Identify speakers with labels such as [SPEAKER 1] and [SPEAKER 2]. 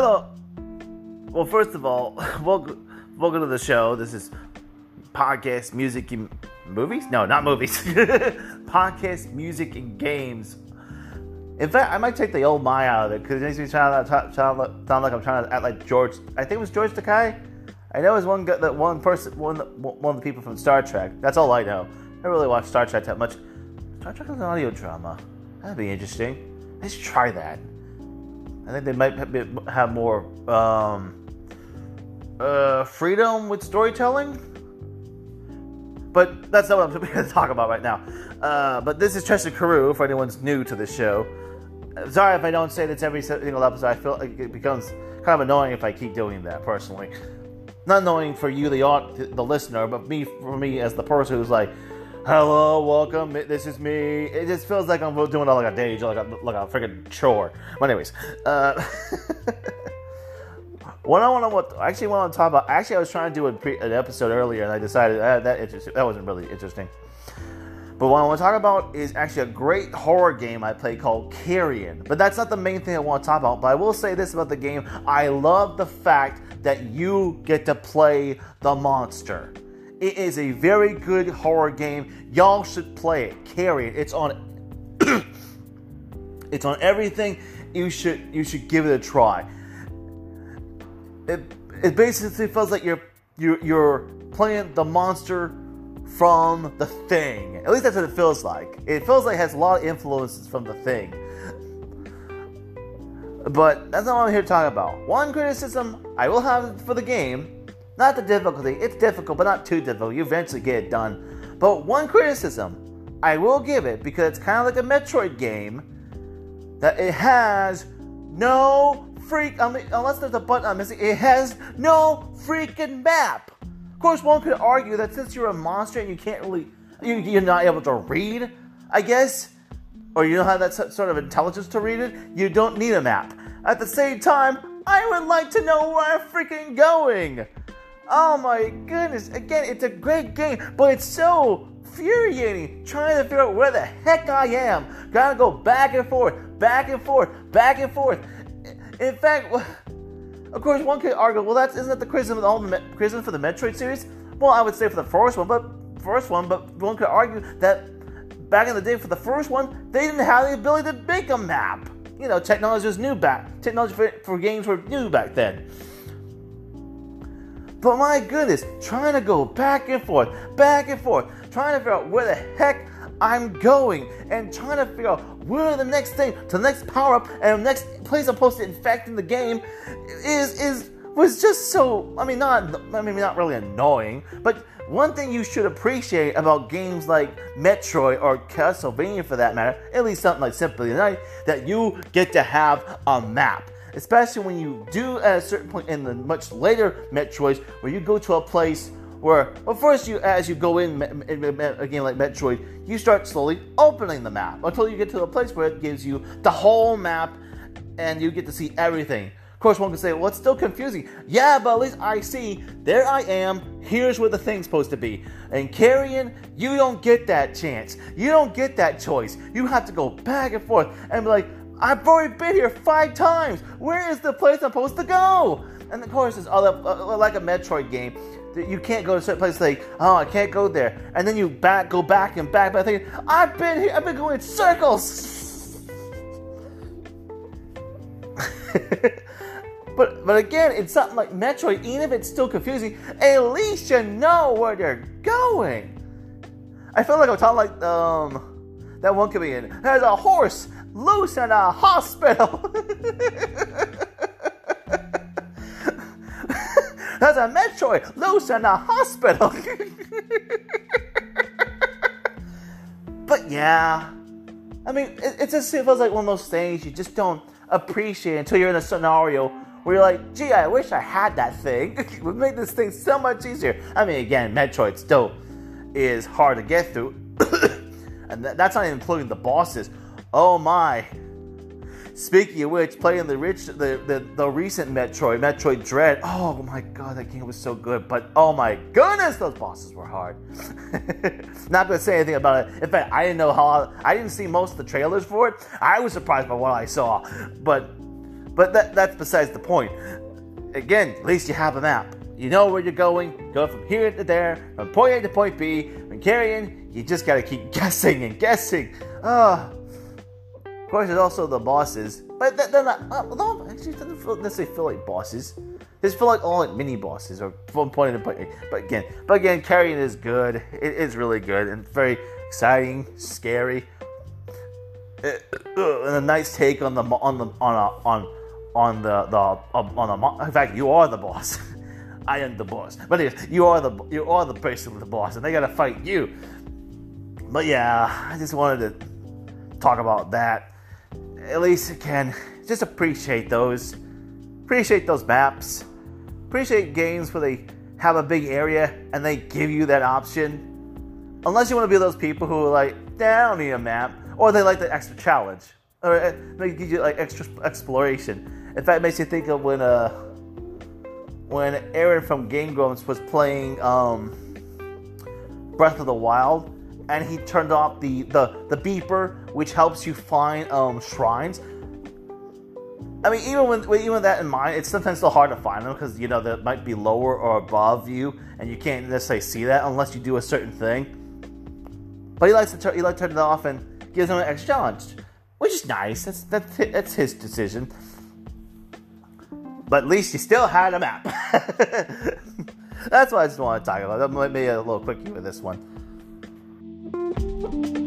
[SPEAKER 1] Hello. Well, first of all, welcome, welcome to the show. This is podcast, music, and movies. No, not movies. podcast, music, and games. In fact, I might take the old my out of it because it makes me sound, sound, sound like I'm trying to act like George. I think it was George Takei. I know it was one that one person, one one of the people from Star Trek. That's all I know. I don't really watch Star Trek that much. Star Trek is an audio drama. That'd be interesting. Let's try that. I think they might have more um, uh, freedom with storytelling. But that's not what I'm going to talk about right now. Uh, but this is Tristan Carew for anyone's new to this show. Sorry if I don't say this every single episode. I feel like it becomes kind of annoying if I keep doing that personally. Not annoying for you, the the listener, but me for me as the person who's like, hello, welcome, this is me. It just feels like I'm doing it like a day, like a, like a freaking chore. But anyways, uh, what I want to actually want to talk about. Actually, I was trying to do pre, an episode earlier, and I decided uh, that that wasn't really interesting. But what I want to talk about is actually a great horror game I play called Carrion. But that's not the main thing I want to talk about. But I will say this about the game: I love the fact that you get to play the monster. It is a very good horror game. Y'all should play it. Carrion. It's on it's on everything. You should you should give it a try. It it basically feels like you're you're you're playing the monster from the thing. At least that's what it feels like. It feels like it has a lot of influences from the thing. But that's not what I'm here to talk about. One criticism I will have for the game not the difficulty, it's difficult, but not too difficult. You eventually get it done. But one criticism I will give it because it's kind of like a Metroid game that it has no freak. I mean, unless there's a button I'm missing, it has no freaking map. Of course, one could argue that since you're a monster and you can't really, you, you're not able to read, I guess, or you don't have that sort of intelligence to read it, you don't need a map. At the same time, I would like to know where I'm freaking going. Oh my goodness. Again, it's a great game, but it's so infuriating trying to figure out where the heck I am. Gotta go back and forth, back and forth, back and forth. In fact, of course, one could argue, well, that's isn't that the criticism of all the criticism for the Metroid series? Well, I would say for the first one, but first one, but one could argue that back in the day for the first one, they didn't have the ability to make a map. You know, technology was new back. Technology for, for games were new back then. But my goodness, trying to go back and forth, back and forth, trying to figure out where the heck I'm going, and trying to figure out where the next thing, to the next power up, and the next place I'm supposed to infect in the game is is was just so. I mean, not I mean, not really annoying, but one thing you should appreciate about games like Metroid or Castlevania, for that matter, at least something like Symphony of the Night, that you get to have a map especially when you do at a certain point in the much later Metroids, where you go to a place where, well, first you as you go in, in, in a game like Metroid, you start slowly opening the map until you get to a place where it gives you the whole map, and you get to see everything. Of course, one could say, well, it's still confusing. Yeah, but at least I see, there I am, here's where the thing's supposed to be. And Carrion, you don't get that chance. You don't get that choice. You have to go back and forth and be like, I've already been here five times. Where is the place I'm supposed to go? And of course, it's other uh, like a Metroid game. You can't go to certain place like, oh, I can't go there, and then you back, go back and back. But I think I've been here. I've been going in circles. but but again, it's something like Metroid. Even if it's still confusing, at least you know where you're going. I feel like I'm talking like um that one comedian. There's a horse loose in a hospital. There's a Metroid loose in a hospital. but yeah, I mean, it, it just feels like one of those things you just don't appreciate until you're in a scenario where you're like, gee, I wish I had that thing. it would make this thing so much easier. I mean, again, Metroid still is hard to get through. and that's not even including the bosses. Oh my. Speaking of which, playing the rich the, the, the recent Metroid, Metroid Dread, oh my god, that game was so good. But oh my goodness, those bosses were hard. Not gonna say anything about it. In fact, I didn't know how I didn't see most of the trailers for it. I was surprised by what I saw. But But that, that's besides the point. Again, at least you have a map. You know where you're going, go from here to there, from point A to point B. When Carrion, you just gotta keep guessing and guessing. Ah. Of course, there's also the bosses, but they're not. Uh, no, actually, it doesn't feel, necessarily feel like bosses. They feel like all like mini bosses or from point to point. But again, but again, Carrion is good. It is really good and very exciting, scary, it, uh, and a nice take on the on the on a, on on the the on the. In fact, you are the boss. I am the boss. But anyways, you are the you are the basically the boss, and they gotta fight you. But yeah, I just wanted to talk about that. At least again, just appreciate those. Appreciate those maps. Appreciate games where they have a big area and they give you that option. Unless you want to be those people who are like, nah, I don't need a map, or they like the extra challenge, or uh, they give you like extra exploration. In fact, it makes you think of when uh when Arin from Game Grumps was playing um, Breath of the Wild, and he turned off the, the, the beeper, which helps you find um, shrines. I mean, even with, with even that in mind, it's sometimes still hard to find them because you know that might be lower or above you, and you can't necessarily see that unless you do a certain thing. But he likes to turn he likes to turn it off and gives him an extra challenge, which is nice. That's that's that's his decision but at least you still had a map. That's what I just want to talk about. That might be a little quickie with this one thank you